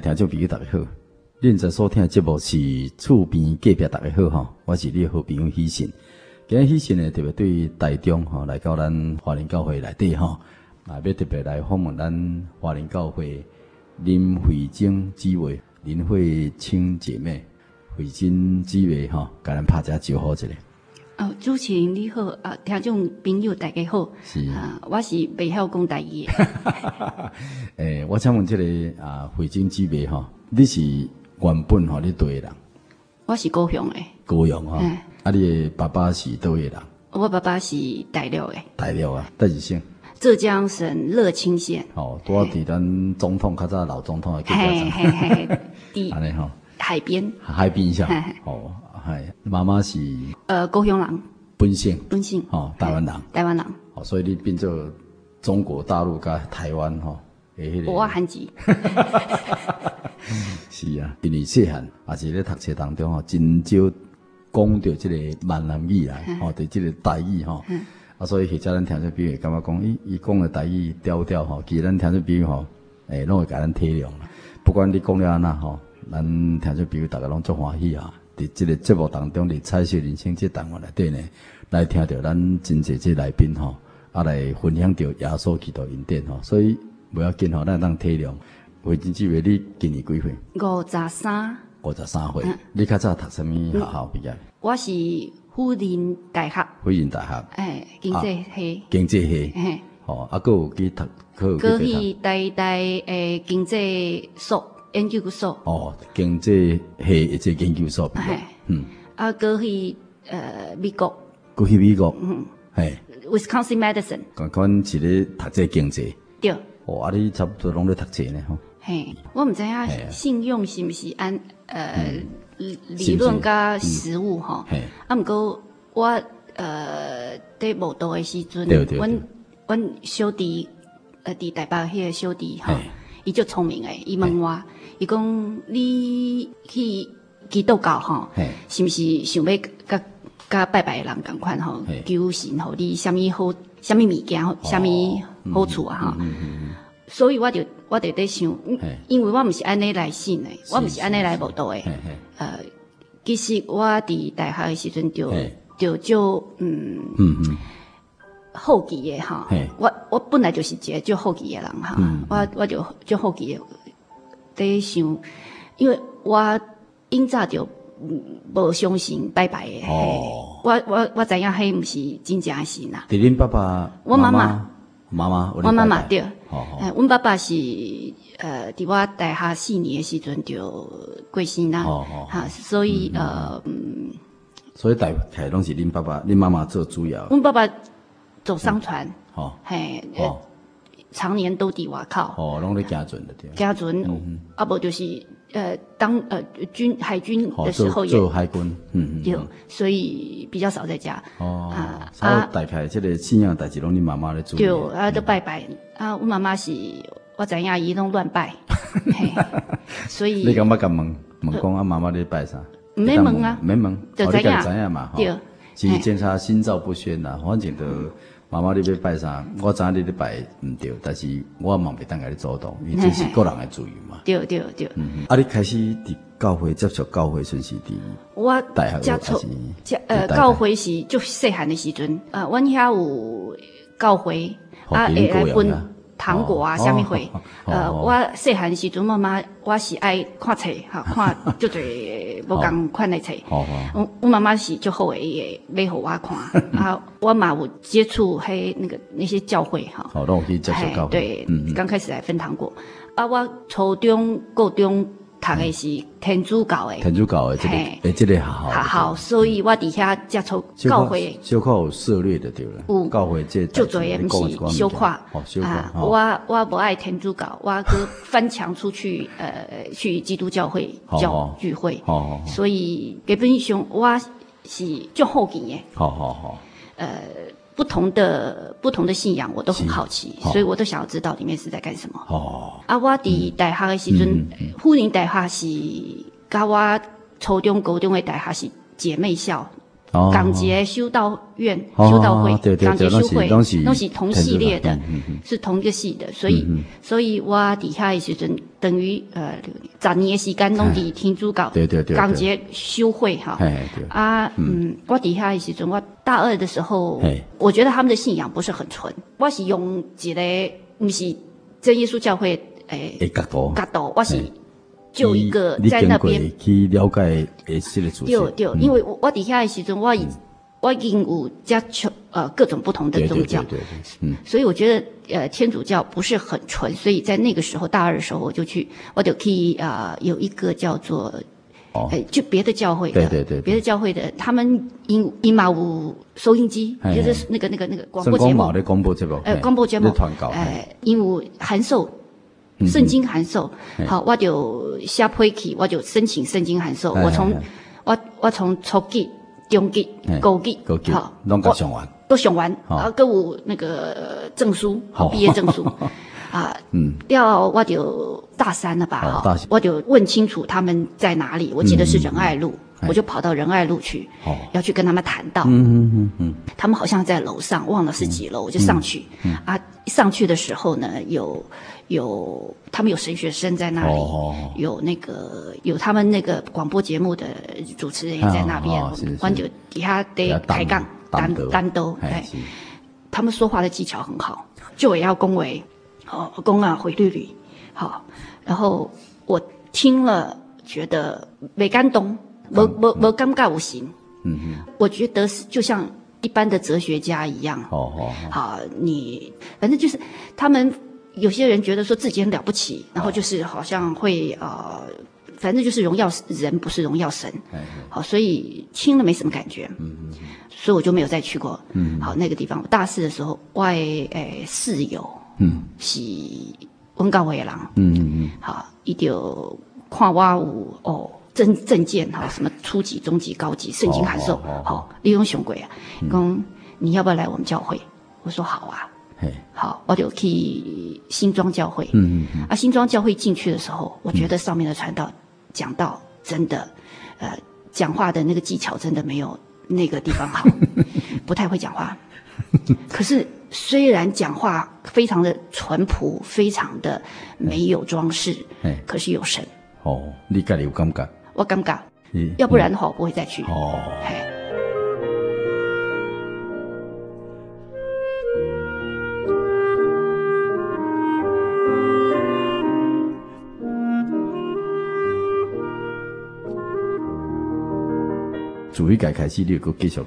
听众朋友，大家好！恁在所听的节目是厝边隔壁，大家好哈！我是你的好朋友喜信。今日喜信呢，特别对台中哈来到咱华人教会内底哈，啊，要特别来访问咱华人教会林慧贞姊妹、林慧清姐妹、慧贞姊妹哈，甲咱拍一下招呼一下。哦，主持人你好，啊，听众朋友大家好，是啊，我是袂晓讲台语。诶、欸，我请问这个啊，慧贞姊妹吼，你是原本吼你对的人？我是高雄的。高雄哈，嗯、啊，你的爸爸是倒位人？我爸爸是大陆的。大陆啊，代志姓？浙江省乐清县。哦，多伫咱总统较早老总统的。嘿嘿嘿，地 安尼吼，海边。海边上。哦。系，妈妈是呃高雄人，本姓本姓哦，台湾人，台湾人，哦，所以你变做中国大陆加台湾吼，诶，我汉字，是啊，因为细汉也是咧读册当中吼，真少讲到这个闽南语来，哦，对这个台语吼，啊，所以或者咱听说比如感觉讲，伊伊讲的台语调调吼，其实咱听说比如吼，诶，拢会甲咱体谅啦，不管你讲了安那吼，咱听说比如大家拢足欢喜啊。伫这个节目当中，伫彩色人生这单元内底呢，来听到咱真济这来宾吼，啊来分享到耶稣基督恩典吼，所以不要紧吼，咱当体谅。慧贞姊妹，你今年几岁？五十三。五十三岁。嗯、你较早读什么学校毕业？我是辅仁大学。辅仁大学。哎，经济系。经济系。哎。哦，啊，阁有去读，去去台大诶经济所。研究所。哦，经济系一个研究所，系嗯。啊，过去呃美国，过去美国，嗯。系 Wisconsin Medicine，讲讲是咧读这经济，对，哦啊，你差不多拢咧读这呢，吼，嘿。我唔知影信用是毋是按呃理论加实物吼，系啊，毋过我呃在无道诶时阵，阮阮小弟呃伫台北迄个小弟吼，伊足聪明诶，伊问我。伊讲你去基督教吼，是毋是想要甲甲拜拜诶人共款吼？求神吼你虾米好，虾米物件，虾米好处啊？吼，所以我就我就在想，因为我毋是安尼来信诶，我毋是安尼来慕道诶。呃，其实我伫大学诶时阵就就就嗯好奇的哈。我我本来就是一个就好奇的人哈，我我就就好奇。在想，因为我因早就无相信拜拜的，我我我知影迄毋是真正是呐。伫恁爸爸，我妈妈，妈妈，我妈妈对，诶，阮爸爸是呃，伫我大学四年的时阵就过身啦，哈，所以呃，嗯，所以大概拢是恁爸爸、恁妈妈做主要。阮爸爸走商船，哦，嘿。常年都伫外口，哦，拢咧行船的对。行船，啊无就是呃当呃军海军的时候也做海军，嗯嗯，所以比较少在家。哦啊啊，大概这个信仰代志拢你妈妈咧做。对，啊都拜拜，啊我妈妈是我知影伊拢乱拜，所以你敢不敢问问讲啊妈妈咧拜啥？没问啊，没问，就知影嘛。对，其实检查心照不宣呐，反正都。妈妈，你要拜啥？我知影你咧拜毋对，但是我嘛袂当甲你阻挡，因为这是个人的自由嘛。对对对。嗯，啊，你开始伫教会接触教会，算是伫我接触接呃教会是就细汉的时阵，呃，阮遐有教会啊，会来分。糖果啊，虾米货？呃，我细汉时阵，妈妈我是爱看册，哈，看足侪无共款的册。我我妈妈是足好诶，买互我看。啊，我嘛有接触迄那个那些教会，哈。好，让我可以接触教会。对，刚开始来分糖果。啊，我初中、高中读的是天主教的，天主教的这个诶，这个学校，学校，所以我底下接触教会，小可有涉猎的对了，有教会这就做也不是小可，啊，我我不爱天主教，我哥翻墙出去，呃，去基督教会教聚会，所以基本上我是就好奇的，好好好，呃。不同的不同的信仰，我都很好奇，所以我都想要知道里面是在干什么。哦，啊，我伫大学的时阵，护林大学是甲我初中、高中的大学是姐妹校，港捷修道院、修道会、港捷修会都是同系列的，是同一个系的，所以，所以我底下的时阵等于呃，十年的时间拢伫天主教，港捷修会哈，啊，嗯，我底下的时阵我。大二的时候，我觉得他们的信仰不是很纯。我是用一个不是真耶稣教会诶角度。角度，我是就一个在那边。去了解诶，这个对对，因为我我底下的时阵，我已我已经有接触呃各种不同的宗教，对对对，所以我觉得呃天主教不是很纯，所以在那个时候大二的时候，我就去我就可以啊有一个叫做。哎，就别的教会的，对对对，别的教会的，他们因因嘛有收音机，就是那个那个那个广播节目。的广播节目，呃，广播节目，哎，因有函授，圣经函授，好，我就下批去，我就申请圣经函授，我从我我从初级、中级、高级，好，拢个上完，都上完，啊，各有那个证书，毕业证书。啊，嗯，要我就大三了吧，哈，我就问清楚他们在哪里，我记得是仁爱路，我就跑到仁爱路去，要去跟他们谈到，嗯嗯嗯，他们好像在楼上，忘了是几楼，我就上去，啊，上去的时候呢，有有他们有神学生在那里，有那个有他们那个广播节目的主持人也在那边，我就底下得抬杠单单兜，哎，他们说话的技巧很好，就也要恭维。哦，恭啊，回绿绿，好，然后我听了，觉得没感动，没没没尴尬无形，嗯哼，我觉得是就像一般的哲学家一样，哦哦，好，你反正就是他们有些人觉得说自己很了不起，然后就是好像会呃，反正就是荣耀人，不是荣耀神，好，所以听了没什么感觉，嗯嗯，所以我就没有再去过，嗯，好，那个地方，大四的时候，外诶室友。嗯，是温教会的人，嗯嗯嗯，好，伊就看我有哦，证证件哈，什么初级、中级、高级，圣经函授，好，利用雄鬼啊，讲你要不要来我们教会？我说好啊，好，我就去新庄教会，嗯嗯啊，新庄教会进去的时候，我觉得上面的传道讲道真的，呃，讲话的那个技巧真的没有那个地方好，不太会讲话，可是。虽然讲话非常的淳朴，非常的没有装饰，可是有神。哦，你家里有感觉？我感觉，要不然的话我不会再去。哦，嘿。主一改开始，你个继续。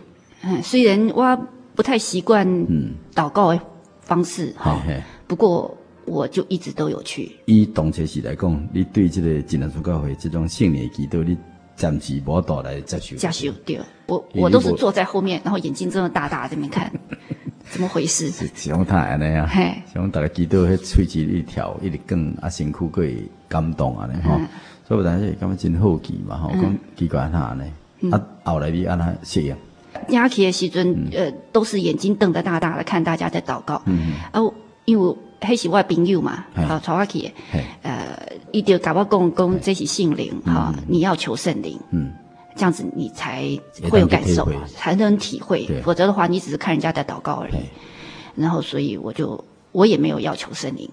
嗯，虽然我。不太习惯祷告的方式哈，不过我就一直都有去。以动车时来讲，你对这个济南主教会这种圣礼祈祷，你暂时无到来接受。接受对，我我都是坐在后面，然后眼睛睁得大大在那边看，怎么回事？是像他安尼啊，像大家祈祷，迄喙齿一条，一直更啊，辛苦可以感动啊，呢哈。所以我当时感觉真好奇嘛，吼，讲奇怪他呢，啊，后来你安那适应。亚起的时阵，呃，都是眼睛瞪得大大的看大家在祷告。嗯，啊，因为迄是我朋友嘛，好，带我去，呃，伊就甲我讲讲这是圣灵，哈，你要求圣灵，嗯，这样子你才会有感受，才能体会，否则的话，你只是看人家在祷告而已。然后，所以我就我也没有要求圣灵。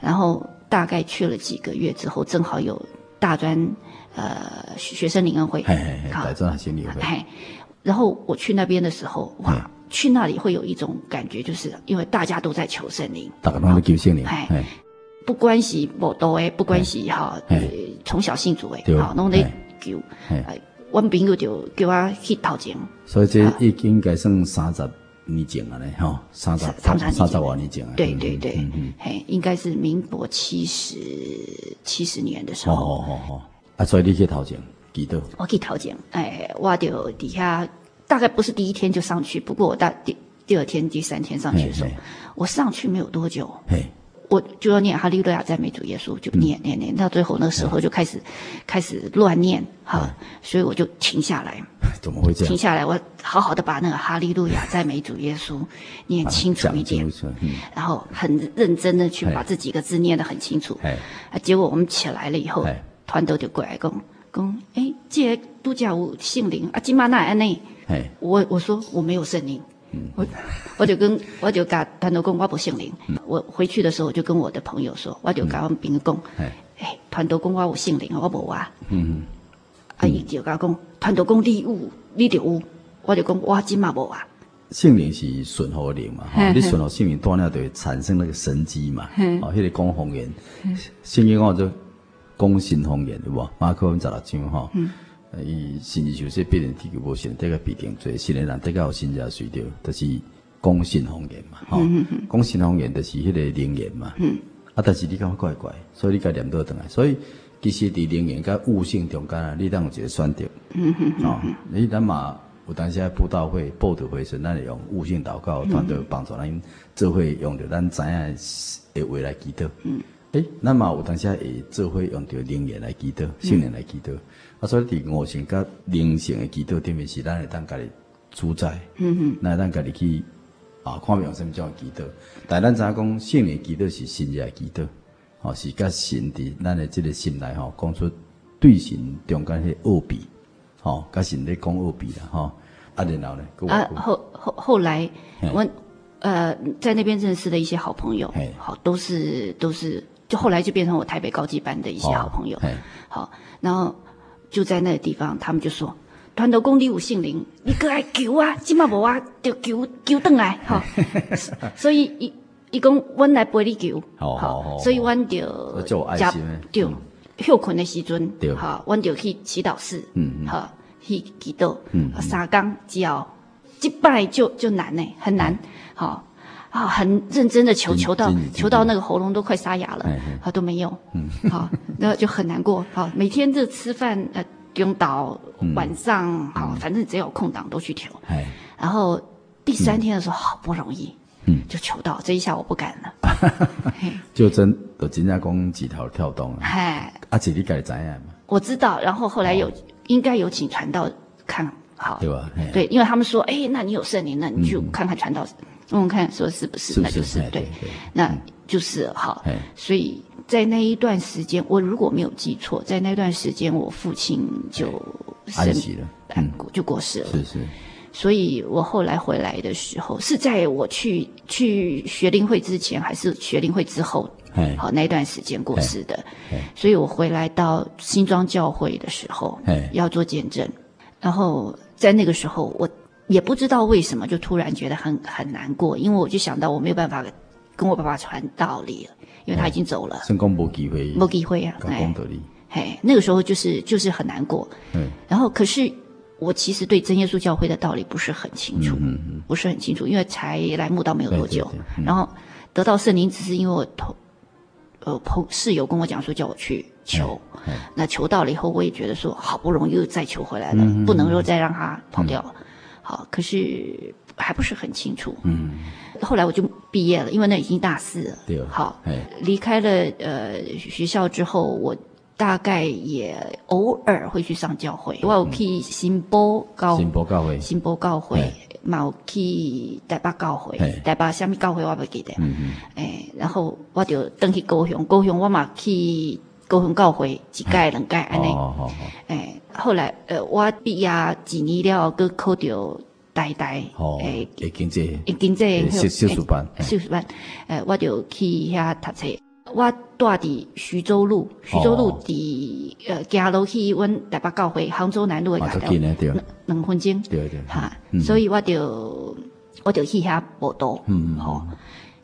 然后大概去了几个月之后，正好有大专呃学生灵恩会，好，大专学生灵恩会。然后我去那边的时候，哇，去那里会有一种感觉，就是因为大家都在求圣灵，大家都在求圣灵，哎，不关系某多诶，不关系哈，从小信主诶，好，拢在求，哎，我朋友就叫我去头前，所以这已经应该算三十年前了嘞，哈，三十三三十多年前，对对对，嘿，应该是民国七十七十年的时候，哦哦哦。啊，所以你去头前祈祷？我去头前，哎，我就底下大概不是第一天就上去，不过我大第第二天、第三天上去的时候，我上去没有多久。嘿。我就要念哈利路亚赞美主耶稣，就念念念，到最后那个时候就开始开始乱念哈，所以我就停下来。怎么会这样？停下来，我好好的把那个哈利路亚 赞美主耶稣念清楚一点，然后很认真的去把这几个字念得很清楚。啊，结果我们起来了以后，团队就过来讲讲，哎，这都叫圣灵啊，今嘛那安内？我我说我没有圣灵。我我就跟我就跟团头公我不圣灵，我回去的时候我就跟我的朋友说，我就跟朋友讲，哎，团头公我有圣灵，我无啊。嗯，啊，伊就甲我讲，团头公你有，你就有，我就讲我今嘛无啊。姓灵是顺和灵嘛，哈，你顺和姓灵断了就会产生那个神机嘛，哦，迄个讲方言，圣经我就讲新方言对不？马克文十六章哈。伊甚至就说别人提高无信，这个必定做新的人，这个有新者随着，就是讲新方言嘛，吼，讲新方言就是迄个灵言嘛，嗯。啊，但是你感觉怪怪，所以你该念倒转来，所以其实伫灵言甲悟性中间啊，你当有一个选择，哦，你咱嘛有当时啊布道会、布道会时，咱会用悟性祷告，团队帮助咱做会用着咱知影的话来祈祷，诶，咱嘛有当时会做会用着灵言来祈祷，圣灵来祈祷。啊，所以伫五行甲灵性的祈祷顶面是咱会当家己主宰，嗯哼，那咱家己去啊，看用什么种祈祷。但咱知影讲圣灵祈祷是神的祈祷，哦，是甲神伫咱的这个心内吼，讲出对神中间迄恶弊，吼，甲神咧讲恶弊啦，吼。啊，然后呢？啊，后后后来我呃在那边认识的一些好朋友，好都是都是，就后来就变成我台北高级班的一些好朋友，好，然后。就在那个地方，他们就说：“团头公你有姓林，你过来求啊，今嘛无啊，就求求转来，哈。所以伊伊讲，阮来陪你求，好，所以阮就加就休困的时阵，哈，阮就去祈祷室，嗯好，去祈祷，嗯，三工之后，一拜就就难呢，很难，好啊，很认真的求，求到求到那个喉咙都快沙哑了，好都没有，嗯，好。”那就很难过，好，每天这吃饭，呃，用到晚上，好，反正只要有空档都去求，然后第三天的时候，好不容易，嗯，就求到，这一下我不敢了，就真的真正讲几条跳动了，哎，阿姐你该怎样嘛？我知道，然后后来有应该有请传道看好，对吧？对，因为他们说，哎，那你有圣灵，那你去看看传道，问问看说是不是，那就是对，那就是好，所以。在那一段时间，我如果没有记错，在那段时间，我父亲就安息了，嗯，就过世了。是是，所以我后来回来的时候，是在我去去学灵会之前，还是学灵会之后？好，那一段时间过世的。所以我回来到新庄教会的时候，要做见证。然后在那个时候，我也不知道为什么，就突然觉得很很难过，因为我就想到我没有办法跟我爸爸传道理了。因为他已经走了，成功没机会，没机会啊！哎，嘿，那个时候就是就是很难过。嗯，然后可是我其实对真耶稣教会的道理不是很清楚，嗯嗯，不是很清楚，因为才来慕道没有多久，然后得到圣灵只是因为我同呃朋室友跟我讲说叫我去求，那求到了以后，我也觉得说好不容易又再求回来了，不能够再让他跑掉了。好，可是还不是很清楚。嗯。后来我就毕业了，因为那已经大四了。对，好，离开了呃学校之后，我大概也偶尔会去上教会。我有去新波教，新波教会，新波教会，嘛有去台北教会，台北什么教会我不记得。嗯嗯。哎，然后我就登去高雄，高雄我嘛去高雄教会一届两届安尼。哦好好。哎，后来呃我毕业几年了，搁考着。代代诶，诶，经济，经济，修修术班，修术班，诶，我就去遐读册。我住伫徐州路，徐州路伫呃，行路去阮台北教会杭州南路诶，隔条，两分钟，对对，哈，所以我就我就去遐报道，嗯嗯，好，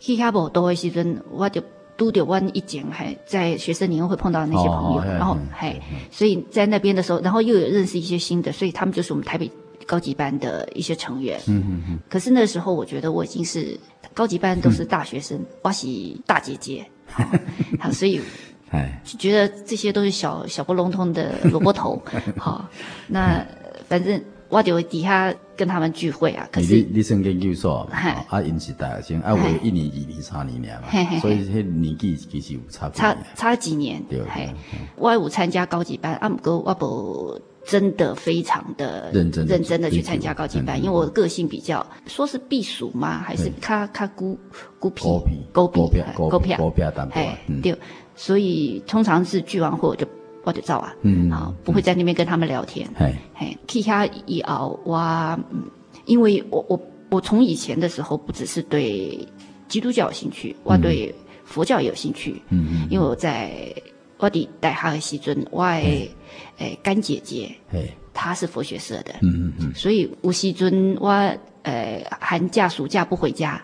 去遐报到诶时阵，我就拄着阮以前还在学生年会碰到那些朋友，然后嘿，所以在那边的时候，然后又有认识一些新的，所以他们就是我们台北。高级班的一些成员，嗯嗯嗯。可是那时候，我觉得我已经是高级班都是大学生，我是大姐姐，好，所以哎，就觉得这些都是小小不隆咚的萝卜头，好，那反正我就底下跟他们聚会啊。可是你你算研究所，啊，因是大学生，啊，我一年、二年、三年嘛，所以迄年纪其实有差差差几年。对，我有参加高级班，啊，不过我不。真的非常的认真认真的去参加高级班，因为我个性比较说是避暑嘛，还是卡卡孤孤僻孤僻孤僻孤僻淡薄，哎，对，所以通常是聚完会我就我就走啊，嗯，好，不会在那边跟他们聊天，哎，哎，其他以后我，嗯，因为我我我从以前的时候不只是对基督教有兴趣，我对佛教也有兴趣，嗯嗯，因为我在。我的带哈尔西尊，我诶诶干姐姐，她是佛学社的，嗯嗯嗯，所以吴西尊我。呃，寒假暑假不回家，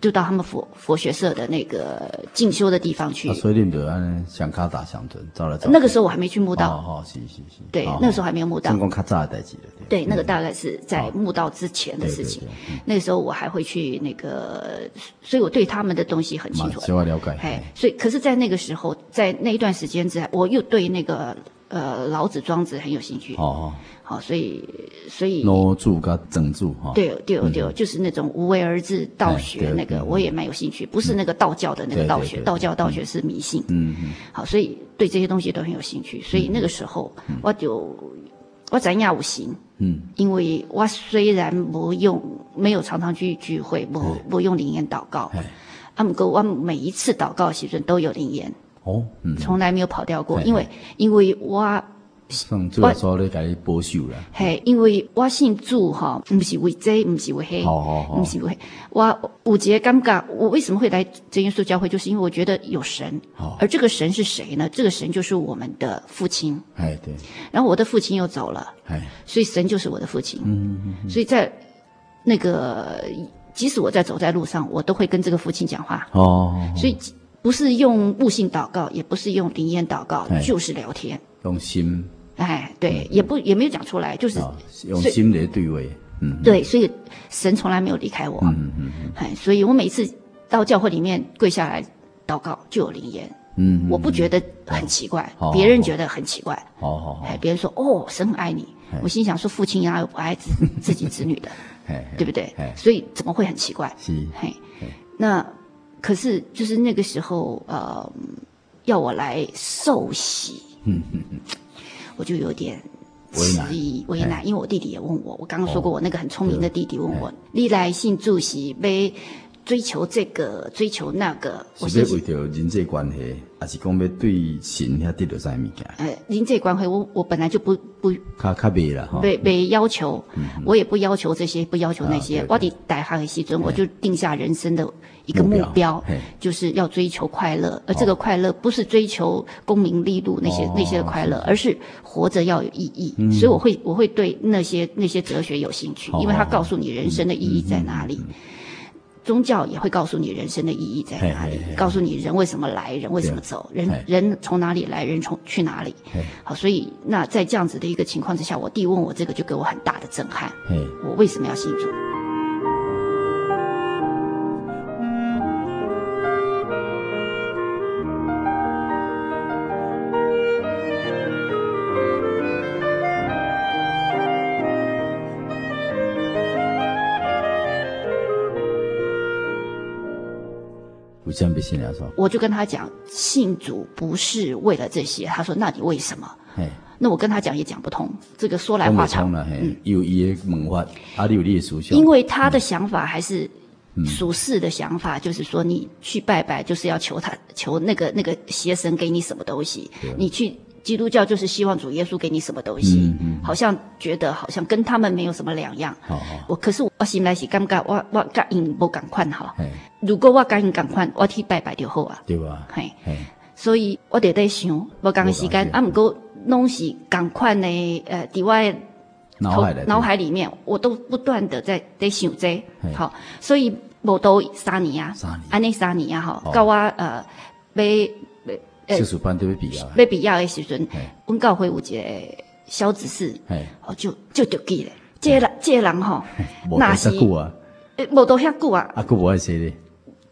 就到他们佛佛学社的那个进修的地方去。所以你们按香卡打相尊，找了找。那个时候我还没去墓道。哦，是是是。对，那个时候还没有墓道。成功卡扎代志对，那个大概是在墓道之前的事情。那个时候我还会去那个，所以我对他们的东西很清楚。喜欢了解。哎，所以可是，在那个时候，在那一段时间之内，我又对那个呃老子、庄子很有兴趣。哦。好，所以所以。挪住跟整住哈。对对对，就是那种无为而治道学那个，我也蛮有兴趣。不是那个道教的那个道学，道教道学是迷信。嗯嗯。好，所以对这些东西都很有兴趣。所以那个时候，我就我怎样五行。嗯。因为我虽然不用，没有常常去聚会，不不用灵言祷告。啊，不过我每一次祷告时阵都有灵言。哦。嗯。从来没有跑掉过，因为因为我。主要说你给你保守了。嘿，因为我姓主哈，不是为这，不是为黑，不是为黑。我五节尴尬，我为什么会来真耶稣教会？就是因为我觉得有神，而这个神是谁呢？这个神就是我们的父亲。哎，对。然后我的父亲又走了，哎，所以神就是我的父亲。嗯嗯。所以在那个，即使我在走在路上，我都会跟这个父亲讲话。哦。所以不是用悟性祷告，也不是用灵言祷告，就是聊天。用心。哎，对，也不也没有讲出来，就是用心来对位，嗯，对，所以神从来没有离开我，嗯嗯嗯，哎，所以我每次到教会里面跪下来祷告，就有灵言，嗯，我不觉得很奇怪，别人觉得很奇怪，哦哦，哎，别人说哦，神很爱你，我心想说父亲哪有不爱自 自己子女的，对不对？所以怎么会很奇怪？是，嘿，那可是就是那个时候，呃，要我来受洗，嗯嗯嗯。我就有点迟疑为难，因为我弟弟也问我，我刚刚说过，我那个很聪明的弟弟问我，历来信主席被追求这个，追求那个，我是为着人际关系，还是讲要对神遐得到啥物件？呃，人际关系，我我本来就不不，卡卡别了哈，被被要求，我也不要求这些，不要求那些，我的大学的时阵，我就定下人生的。一个目标就是要追求快乐，而这个快乐不是追求功名利禄那些那些的快乐，而是活着要有意义。所以我会我会对那些那些哲学有兴趣，因为他告诉你人生的意义在哪里。宗教也会告诉你人生的意义在哪里，告诉你人为什么来，人为什么走，人人从哪里来，人从去哪里。好，所以那在这样子的一个情况之下，我弟问我这个就给我很大的震撼。我为什么要信主？我就跟他讲，信主不是为了这些。他说：“那你为什么？”那我跟他讲也讲不通，这个说来话长。有一个问法，阿有你的属因为他的想法还是属世的想法，就是说你去拜拜就是要求他求那个那个邪神给你什么东西，你去。基督教就是希望主耶稣给你什么东西，好像觉得好像跟他们没有什么两样。我可是我心里是感觉我我甲应不赶快哈。如果我甲应共款，我去拜拜就好啊。对吧？嘿，所以我得在想，无共时间啊，不过东西赶快呢，呃，在我脑海脑海里面，我都不断的在在想这。好，所以无都三年啊，安尼三年啊，哈，到我呃被。诶，术班都要毕业。要毕业的时阵，阮教会有一个小指示，哦，就就着记咧。这个人，这个人吼，那是诶，无多遐久啊。啊，佫无爱说咧。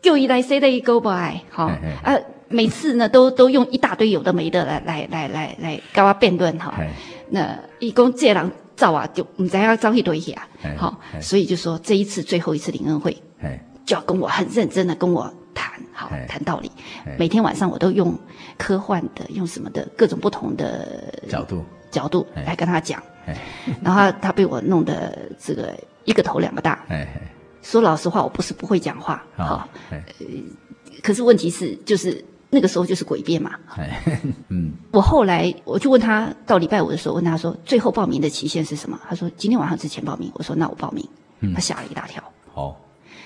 叫伊来说咧，伊佫无爱，吼。啊，每次呢都都用一大堆有的没的来来来来来跟我辩论哈。那伊讲这人走啊，就唔知要招一堆呀。好，所以就说这一次最后一次灵恩会，就要跟我很认真的跟我谈，好谈道理。每天晚上我都用科幻的，用什么的各种不同的角度角度来跟他讲。然后他，被我弄得这个一个头两个大。说老实话，我不是不会讲话，好，呃，可是问题是就是。那个时候就是诡辩嘛，嗯，我后来我就问他，到礼拜五的时候问他说，最后报名的期限是什么？他说今天晚上之前报名。我说那我报名，他吓了一大跳。好，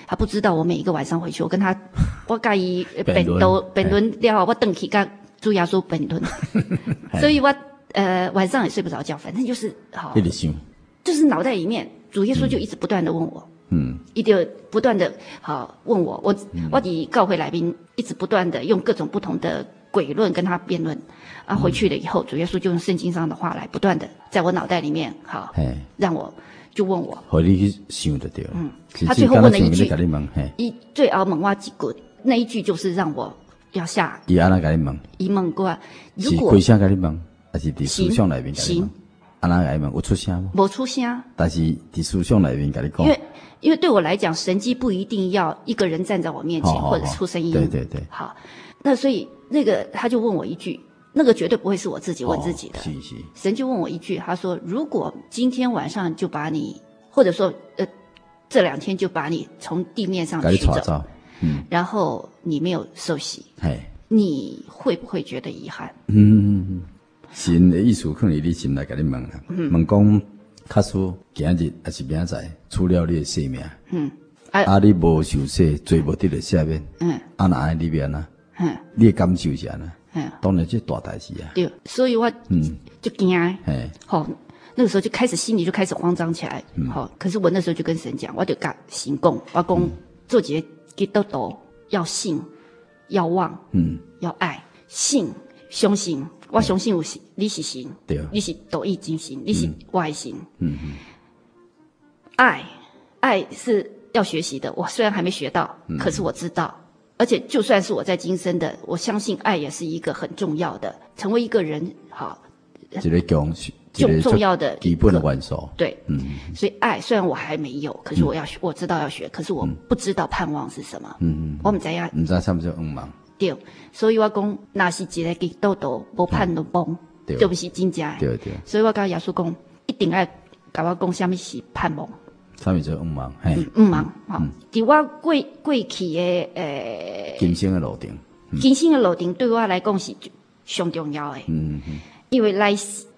他不知道我每一个晚上回去，我跟他 我介意本都本轮了，我等起跟朱亚叔本轮，所以我呃晚上也睡不着觉，反正就是好，就是脑袋里面主耶稣就一直不断的问我。嗯，一定不断的好问我，我、嗯、我的教会来宾一直不断的用各种不同的诡论跟他辩论，啊，回去了以后，主耶稣就用圣经上的话来不断的在我脑袋里面好，嘿。让我就问我，和你想的对，嗯，他最后问了一句，一最后问我几个，那一句就是让我要下，伊安那跟你问，伊问过，如果跪下跟你问，还是在思想里面跟你问，安那跟你问，有出声吗？没出声，但是在思想里面跟你讲，因为。因为对我来讲，神迹不一定要一个人站在我面前或者出声音。对对对。好，那所以那个他就问我一句，那个绝对不会是我自己问自己的。是是。神就问我一句，他说：“如果今天晚上就把你，或者说呃这两天就把你从地面上取走，嗯，然后你没有受洗，你会不会觉得遗憾？”嗯嗯嗯。神的意思可能你心来给你问了，问讲。他说今日还是明仔，除了你的性命，嗯，啊，啊你无受洗，罪无得的下面，嗯，啊那安里边呢，嗯，你的感受是安呢，嗯，当然这大代志啊，对，所以我，嗯，就惊，哎，好，那个时候就开始心里就开始慌张起来，嗯，好，可是我那时候就跟神讲，我就甲行动，我讲做几个基督徒要信，要望，嗯，要爱，信，相信。我相信有是，你是神，对，你是独一真神，你是外神。嗯嗯。爱，爱是要学习的。我虽然还没学到，可是我知道。而且就算是我在今生的，我相信爱也是一个很重要的，成为一个人好。这个重重重要的基本的元素。对，嗯。所以爱虽然我还没有，可是我要学，我知道要学，可是我不知道盼望是什么。嗯嗯。我们怎样？你知道什么叫盼望？对，所以我讲，那是一个给豆豆，无盼都崩，就不是真正的。对对。所以我跟耶稣讲，一定要跟我讲，什么是盼望？什么叫盼望？嘿，五万，哈，伫我过过去诶诶，今生的路程，今生的路程对我来讲是上重要诶。嗯嗯。因为来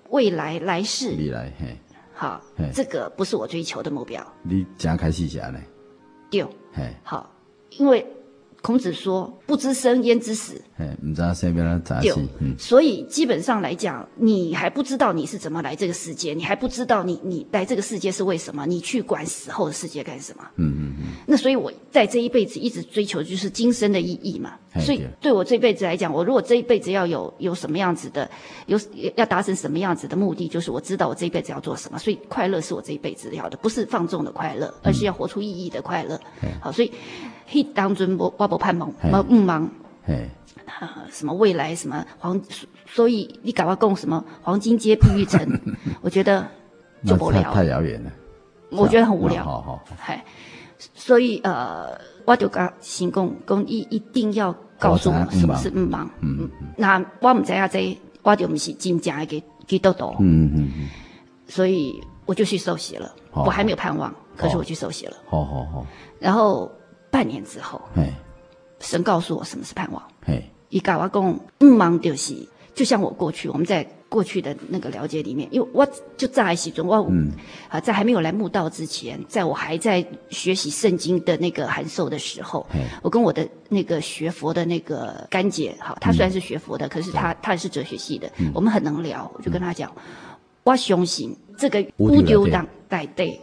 未来来世，未来嘿，好，这个不是我追求的目标。你怎样开始写呢？对，嘿，好，因为。孔子说：“不知生焉知死？”哎，你知道身边的杂事。嗯，所以基本上来讲，你还不知道你是怎么来这个世界，你还不知道你你来这个世界是为什么，你去管死后的世界干什么？嗯嗯嗯。那所以我在这一辈子一直追求就是今生的意义嘛。所以对我这辈子来讲，我如果这一辈子要有有什么样子的，有要达成什么样子的目的，就是我知道我这一辈子要做什么。所以快乐是我这一辈子要的，不是放纵的快乐，而是要活出意义的快乐。好，所以。嘿，当中我我不盼望，我不忙，嘿，啊，什么未来什么黄，所以你赶快讲什么黄金街碧玉城，我觉得就无聊，太遥远了，我觉得很无聊，好好，嗨，所以呃，我就讲行公公一一定要告诉我什么是不忙，嗯嗯，那我唔知啊，这我就不是真正的基基督徒，嗯嗯嗯，所以我就去受洗了，我还没有盼望，可是我去受洗了，好好好，然后。半年之后，神告诉我什么是盼望。伊甲我讲，毋忙就是，就像我过去，我们在过去的那个了解里面，因为我就在时阵，我啊，在还没有来慕道之前，在我还在学习圣经的那个函授的时候，我跟我的那个学佛的那个干姐，好，她虽然是学佛的，可是她她也是哲学系的，我们很能聊，我就跟她讲，我相信这个乌丢当带对，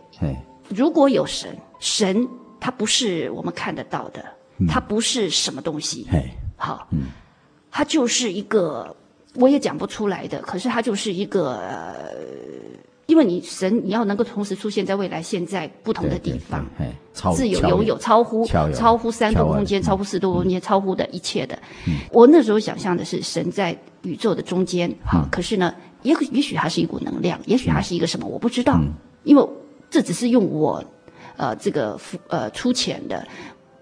如果有神，神。它不是我们看得到的，它不是什么东西。好，它就是一个我也讲不出来的，可是它就是一个因为你神你要能够同时出现在未来、现在不同的地方，自由拥有超乎超乎三度空间、超乎四度空间、超乎的一切的。我那时候想象的是神在宇宙的中间，好，可是呢，也也许它是一股能量，也许它是一个什么，我不知道，因为这只是用我呃这个呃粗浅的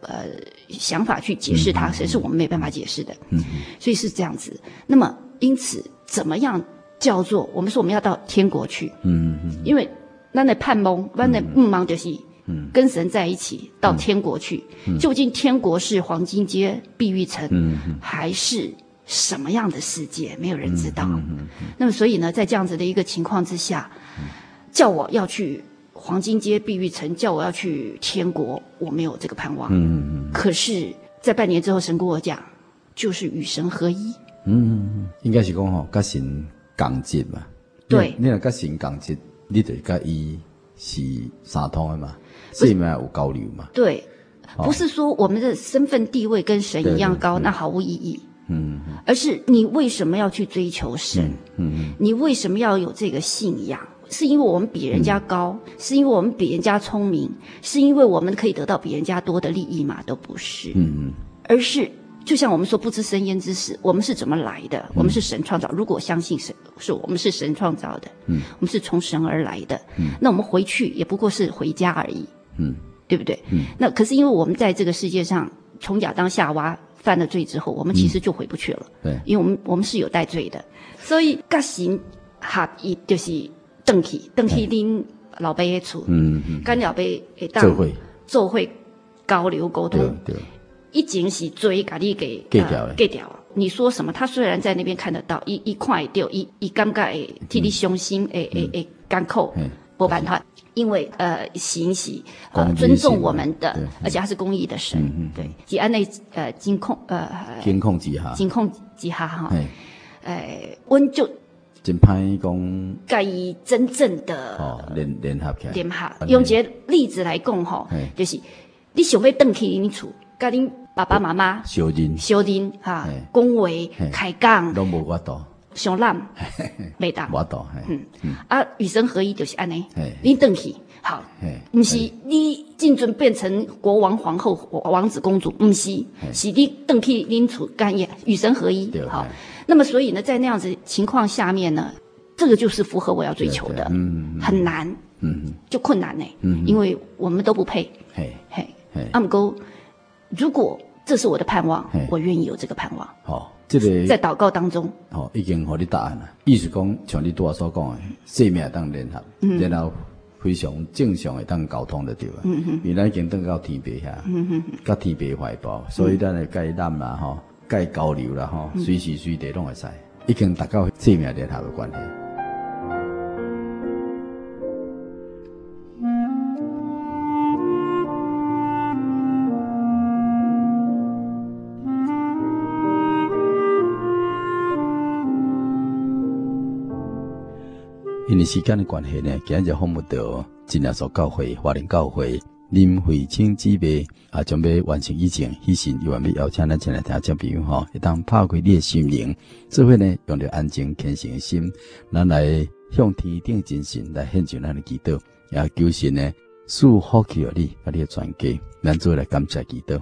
呃想法去解释它，谁是我们没办法解释的，嗯所以是这样子。那么因此怎么样？叫做我们说我们要到天国去，嗯嗯，因为那那盼蒙，那那不忙就是，嗯，跟神在一起到天国去。究竟天国是黄金街、碧玉城，嗯，还是什么样的世界？没有人知道。嗯，那么所以呢，在这样子的一个情况之下，叫我要去黄金街、碧玉城，叫我要去天国，我没有这个盼望。嗯嗯。可是，在半年之后，神跟我讲，就是与神合一。嗯，应该是讲吼，甲神。共振嘛，对，你若甲神共振，你得甲伊是相通的嘛，所以嘛有交流嘛。对，不是说我们的身份地位跟神一样高，那毫无意义。嗯，而是你为什么要去追求神？嗯，你为什么要有这个信仰？是因为我们比人家高，是因为我们比人家聪明，是因为我们可以得到比人家多的利益嘛？都不是。嗯嗯，而是。就像我们说不知生焉之时，我们是怎么来的？嗯、我们是神创造。如果相信神，是我们是神创造的，嗯，我们是从神而来的，嗯，那我们回去也不过是回家而已，嗯，对不对？嗯，那可是因为我们在这个世界上，从亚当夏娃犯了罪之后，我们其实就回不去了，对、嗯，因为我们我们是有带罪的，所以甲神合一就是邓去邓去恁老爸的厝，嗯嗯，跟老爸会当做会做会交流沟通，对。对。一前是追咖喱给给掉给掉，你说什么？他虽然在那边看得到，一一块掉一一尴尬诶，替你伤心诶诶诶，干扣不办法，因为呃行喜呃尊重我们的，而且他是公益的神，对，吉安内呃监控呃监控之下，监控之下哈，诶，温就真歹讲，甲伊真正的哦联联合起来，联合。用一个例子来讲吼，就是你想要登去恁厝，甲恁。爸爸妈妈，小人，小人哈，恭维开讲，拢无法度，上揽，没得，法度，嗯，啊，与神合一就是安尼，你登去，好，毋是你进尊变成国王、皇后、王子、公主，毋是，是你登去恁厝干业，与神合一，好，那么所以呢，在那样子情况下面呢，这个就是符合我要追求的，嗯，很难，嗯，就困难呢，嗯，因为我们都不配，嘿，嘿，阿姆哥，如果。这是我的盼望，我愿意有这个盼望。好，这个在祷告当中，好，已经给你答案了。意思讲，像你多所讲的，生命当联合，然后非常正常的当沟通的对吧？嗯。哼，原来已经登到天边下，嗯哼，到天边怀抱，所以咱来该谈啦，哈，该交流啦，哈，随时随地拢会使，已经达到生命联合的关系。因为时间的关系呢，今日就访问到真耶稣教会华人教会林慧清姊妹啊，准备完成以前，以前又要邀请咱前来听众朋友吼，一当拍开你的心灵，这回呢，用着安静虔诚的心，咱来向天顶真神来献上咱的祈祷，也求神呢赐福气予你，把你的全家，咱做来感谢祈祷。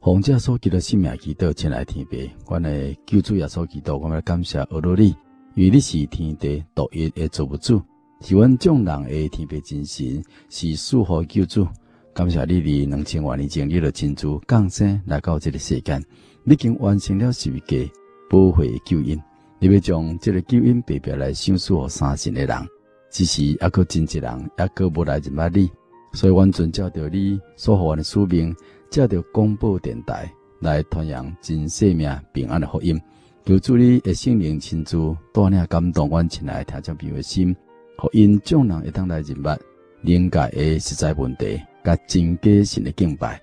奉这所祈的性命祈祷，前来天父，我来救主耶稣祈祷，我们来感谢阿罗你。因为你是天地独一的造物主，是阮众人的天父真神，是赐福救主。感谢你，伫两千万年前你的亲自降生来到这个世间，你已经完成了十个宝贵救恩。你要将这个救恩白白来享受给三信的人，只是抑搁真一人，抑搁无来认捌你，所以完全照着你所予阮的使命，照着广播电台来传扬真生命平安的福音。求主你的圣灵亲自带领感动阮亲爱听众朋友的心，互因众人会当来认捌灵界诶实在问题，甲真假神的敬拜，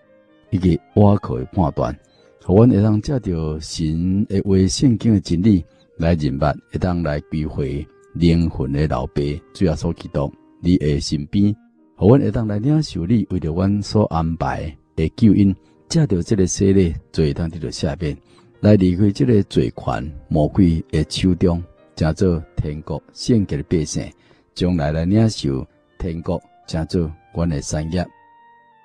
以及挖口的判断，互阮会当借着神诶话圣经的真理来认捌，会当来归回灵魂的老爸，主要所祈祷你诶身边，互阮会当来领受你为着阮所安排的救恩，借着这个洗礼，做当得到下边。来离开这个罪权魔鬼的手中，成做天国圣洁的百姓，将来来领受天国，成做阮的产业。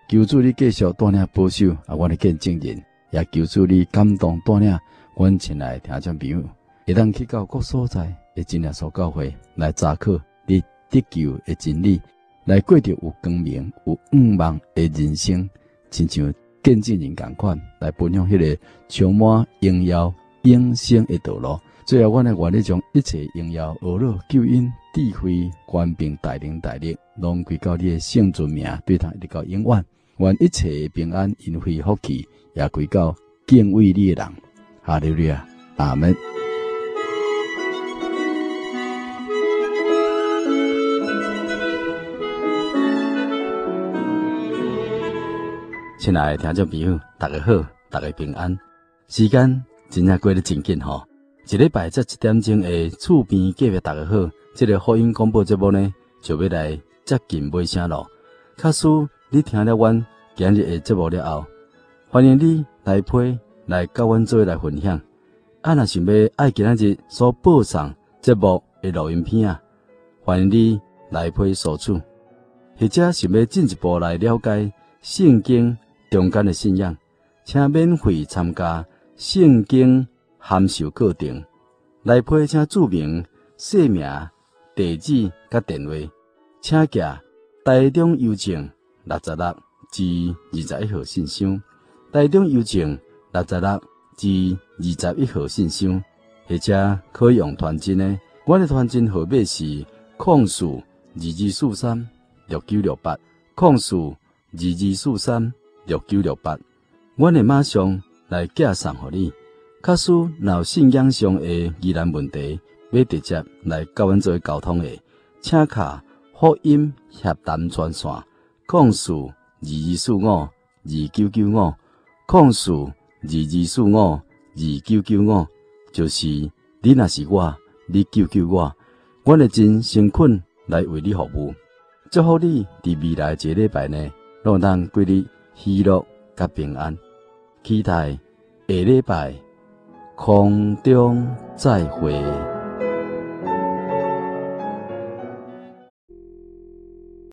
求主你继续带领保守啊，阮的见证人，也求主你感动带领阮前来听众朋友，会当去到各所在的真耶稣教会来查考你得救的真理，来过着有光明、有盼望的人生，亲像见证人共款来分享迄个充满荣耀永生的道路。最后，阮来愿意将一切荣耀、恶乐、救恩、智慧、官兵、带领、带领，拢归到你的圣尊名，对他一直到永远。愿一切平安、恩惠、福气，也归到敬畏你的人。哈利路亚，阿门。亲爱的听众朋友，大家好，大家平安。时间真正过得真紧吼，一礼拜才一点钟的厝边隔壁，大家好。这个福音广播节目呢，就要来接近尾声咯。假使你听了阮今日的节目了后，欢迎你来批来甲阮做来分享。啊，若想要爱今日所播送节目的录音片啊，欢迎你来批索取，或者想要进一步来了解圣经。中间的信仰，请免费参加圣经函授课程。来配请注明姓名、地址、甲电话，请寄台中邮政六十六至二十一号信箱。台中邮政六十六至二十一号信箱，或者可以用传真的。我的传真号码是控数二二四三六九六八控数二二四三。六九六八，我会马上来寄送给你。假使有信仰上的疑难问题，要直接来跟阮做沟通的，请卡福音协谈专线，控数二二四五二九九五，控数二二四五二九九五，就是你若是我，你救救我，我会尽诚恳来为你服务。祝福你伫未来一礼拜内，让咱归你。喜乐甲平安，期待下礼拜空中再会。